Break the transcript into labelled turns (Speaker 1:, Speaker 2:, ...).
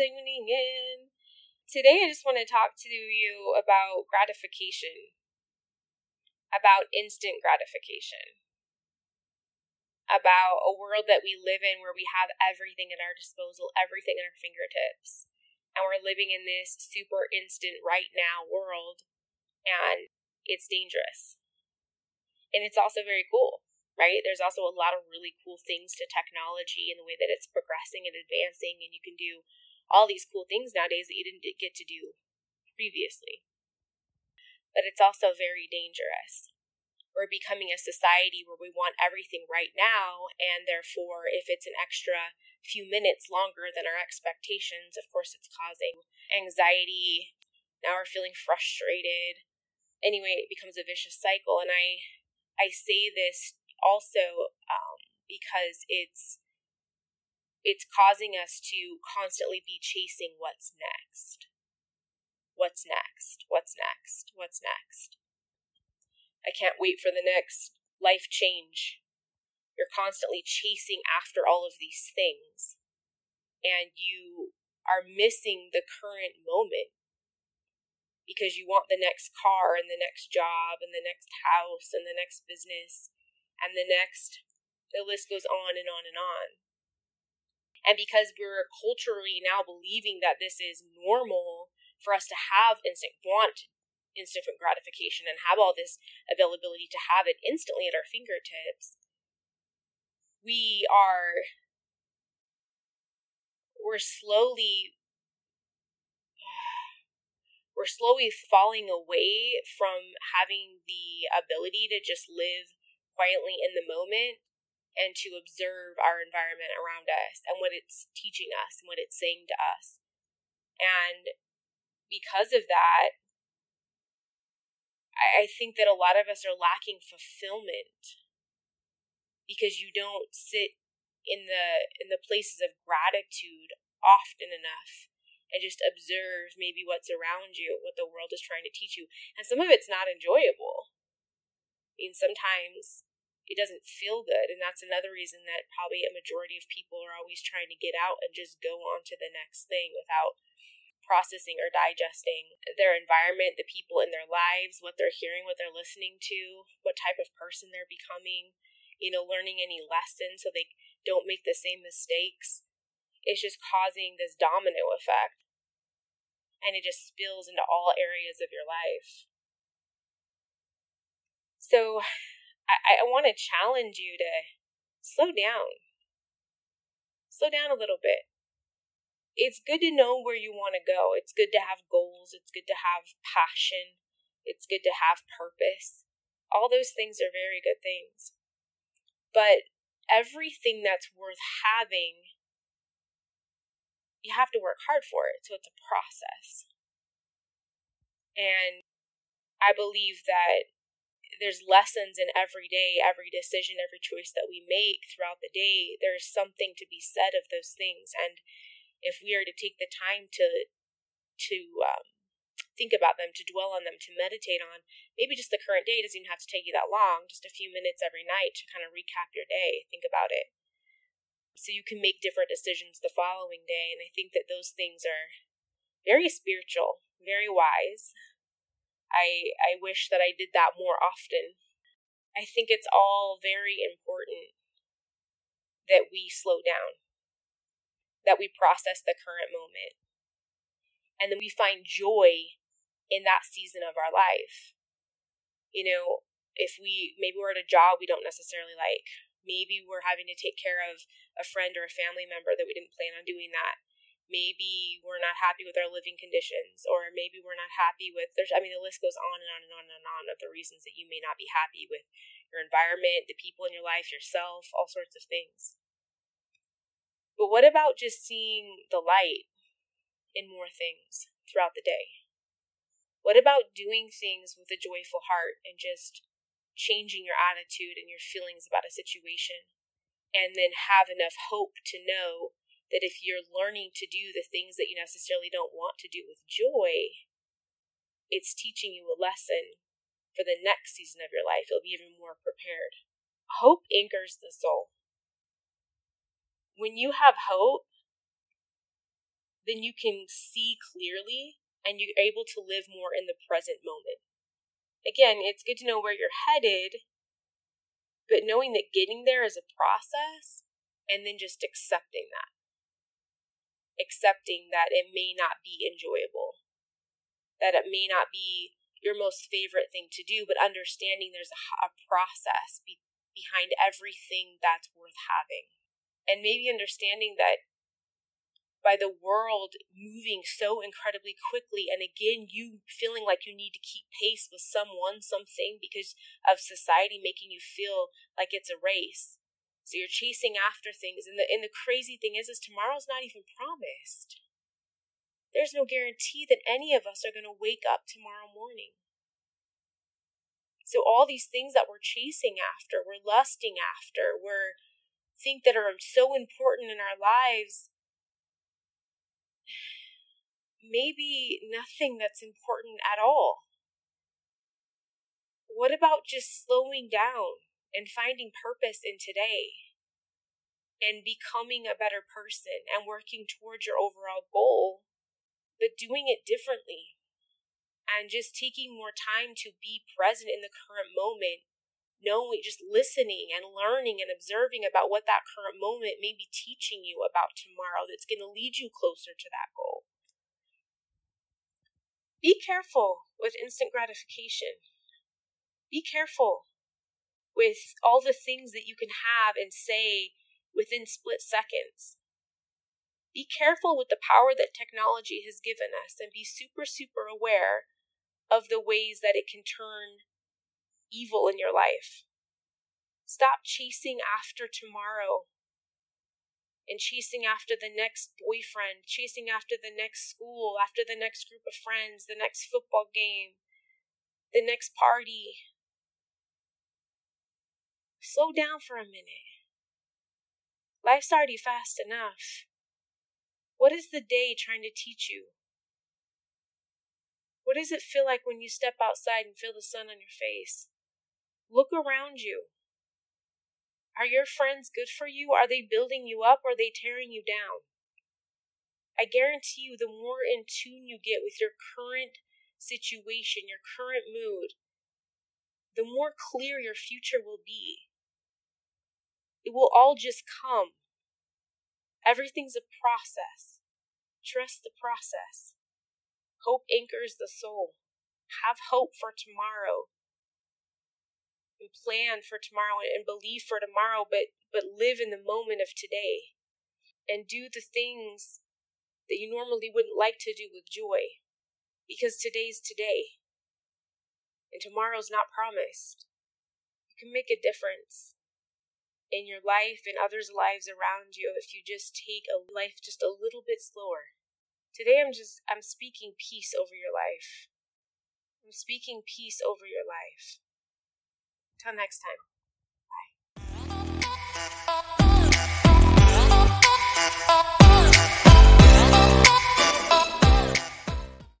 Speaker 1: tuning in. Today, I just want to talk to you about gratification, about instant gratification, about a world that we live in where we have everything at our disposal, everything at our fingertips. And we're living in this super instant right now world, and it's dangerous. And it's also very cool right? There's also a lot of really cool things to technology and the way that it's progressing and advancing, and you can do all these cool things nowadays that you didn't get to do previously. But it's also very dangerous. We're becoming a society where we want everything right now, and therefore, if it's an extra few minutes longer than our expectations, of course, it's causing anxiety. Now we're feeling frustrated. Anyway, it becomes a vicious cycle, and I I say this also um, because it's it's causing us to constantly be chasing what's next. What's next? What's next? What's next? I can't wait for the next life change. You're constantly chasing after all of these things, and you are missing the current moment because you want the next car and the next job and the next house and the next business and the next, the list goes on and on and on. And because we're culturally now believing that this is normal for us to have instant want instant gratification and have all this availability to have it instantly at our fingertips, we are we're slowly we're slowly falling away from having the ability to just live quietly in the moment and to observe our environment around us and what it's teaching us and what it's saying to us. And because of that, I think that a lot of us are lacking fulfillment because you don't sit in the in the places of gratitude often enough and just observe maybe what's around you, what the world is trying to teach you. And some of it's not enjoyable. I mean, sometimes it doesn't feel good. And that's another reason that probably a majority of people are always trying to get out and just go on to the next thing without processing or digesting their environment, the people in their lives, what they're hearing, what they're listening to, what type of person they're becoming, you know, learning any lessons so they don't make the same mistakes. It's just causing this domino effect. And it just spills into all areas of your life. So, I, I want to challenge you to slow down. Slow down a little bit. It's good to know where you want to go. It's good to have goals. It's good to have passion. It's good to have purpose. All those things are very good things. But everything that's worth having, you have to work hard for it. So it's a process. And I believe that there's lessons in every day, every decision, every choice that we make throughout the day. There's something to be said of those things, and if we are to take the time to to um, think about them, to dwell on them, to meditate on, maybe just the current day doesn't even have to take you that long, just a few minutes every night to kind of recap your day, think about it. So you can make different decisions the following day. And I think that those things are very spiritual, very wise, I I wish that I did that more often. I think it's all very important that we slow down, that we process the current moment, and then we find joy in that season of our life. You know, if we maybe we're at a job we don't necessarily like, maybe we're having to take care of a friend or a family member that we didn't plan on doing that maybe we're not happy with our living conditions or maybe we're not happy with there's i mean the list goes on and on and on and on of the reasons that you may not be happy with your environment the people in your life yourself all sorts of things. But what about just seeing the light in more things throughout the day? What about doing things with a joyful heart and just changing your attitude and your feelings about a situation and then have enough hope to know that if you're learning to do the things that you necessarily don't want to do with joy, it's teaching you a lesson for the next season of your life. You'll be even more prepared. Hope anchors the soul. When you have hope, then you can see clearly and you're able to live more in the present moment. Again, it's good to know where you're headed, but knowing that getting there is a process and then just accepting that. Accepting that it may not be enjoyable, that it may not be your most favorite thing to do, but understanding there's a, a process be, behind everything that's worth having. And maybe understanding that by the world moving so incredibly quickly and again you feeling like you need to keep pace with someone something because of society making you feel like it's a race so you're chasing after things and the and the crazy thing is is tomorrow's not even promised there's no guarantee that any of us are going to wake up tomorrow morning. So all these things that we're chasing after, we're lusting after, we're think that are so important in our lives, maybe nothing that's important at all. What about just slowing down and finding purpose in today and becoming a better person and working towards your overall goal but doing it differently and just taking more time to be present in the current moment knowing just listening and learning and observing about what that current moment may be teaching you about tomorrow that's going to lead you closer to that goal. Be careful with instant gratification. Be careful with all the things that you can have and say within split seconds be careful with the power that technology has given us and be super, super aware of the ways that it can turn evil in your life. Stop chasing after tomorrow and chasing after the next boyfriend, chasing after the next school, after the next group of friends, the next football game, the next party. Slow down for a minute. Life's already fast enough. What is the day trying to teach you? What does it feel like when you step outside and feel the sun on your face? Look around you. Are your friends good for you? Are they building you up or are they tearing you down? I guarantee you, the more in tune you get with your current situation, your current mood, the more clear your future will be. It will all just come. Everything's a process. Trust the process. Hope anchors the soul. Have hope for tomorrow. And plan for tomorrow and believe for tomorrow, but, but live in the moment of today. And do the things that you normally wouldn't like to do with joy. Because today's today. And tomorrow's not promised. You can make a difference in your life and others' lives around you if you just take a life just a little bit slower. Today I'm just I'm speaking peace over your life. I'm speaking peace over your life. Till next time.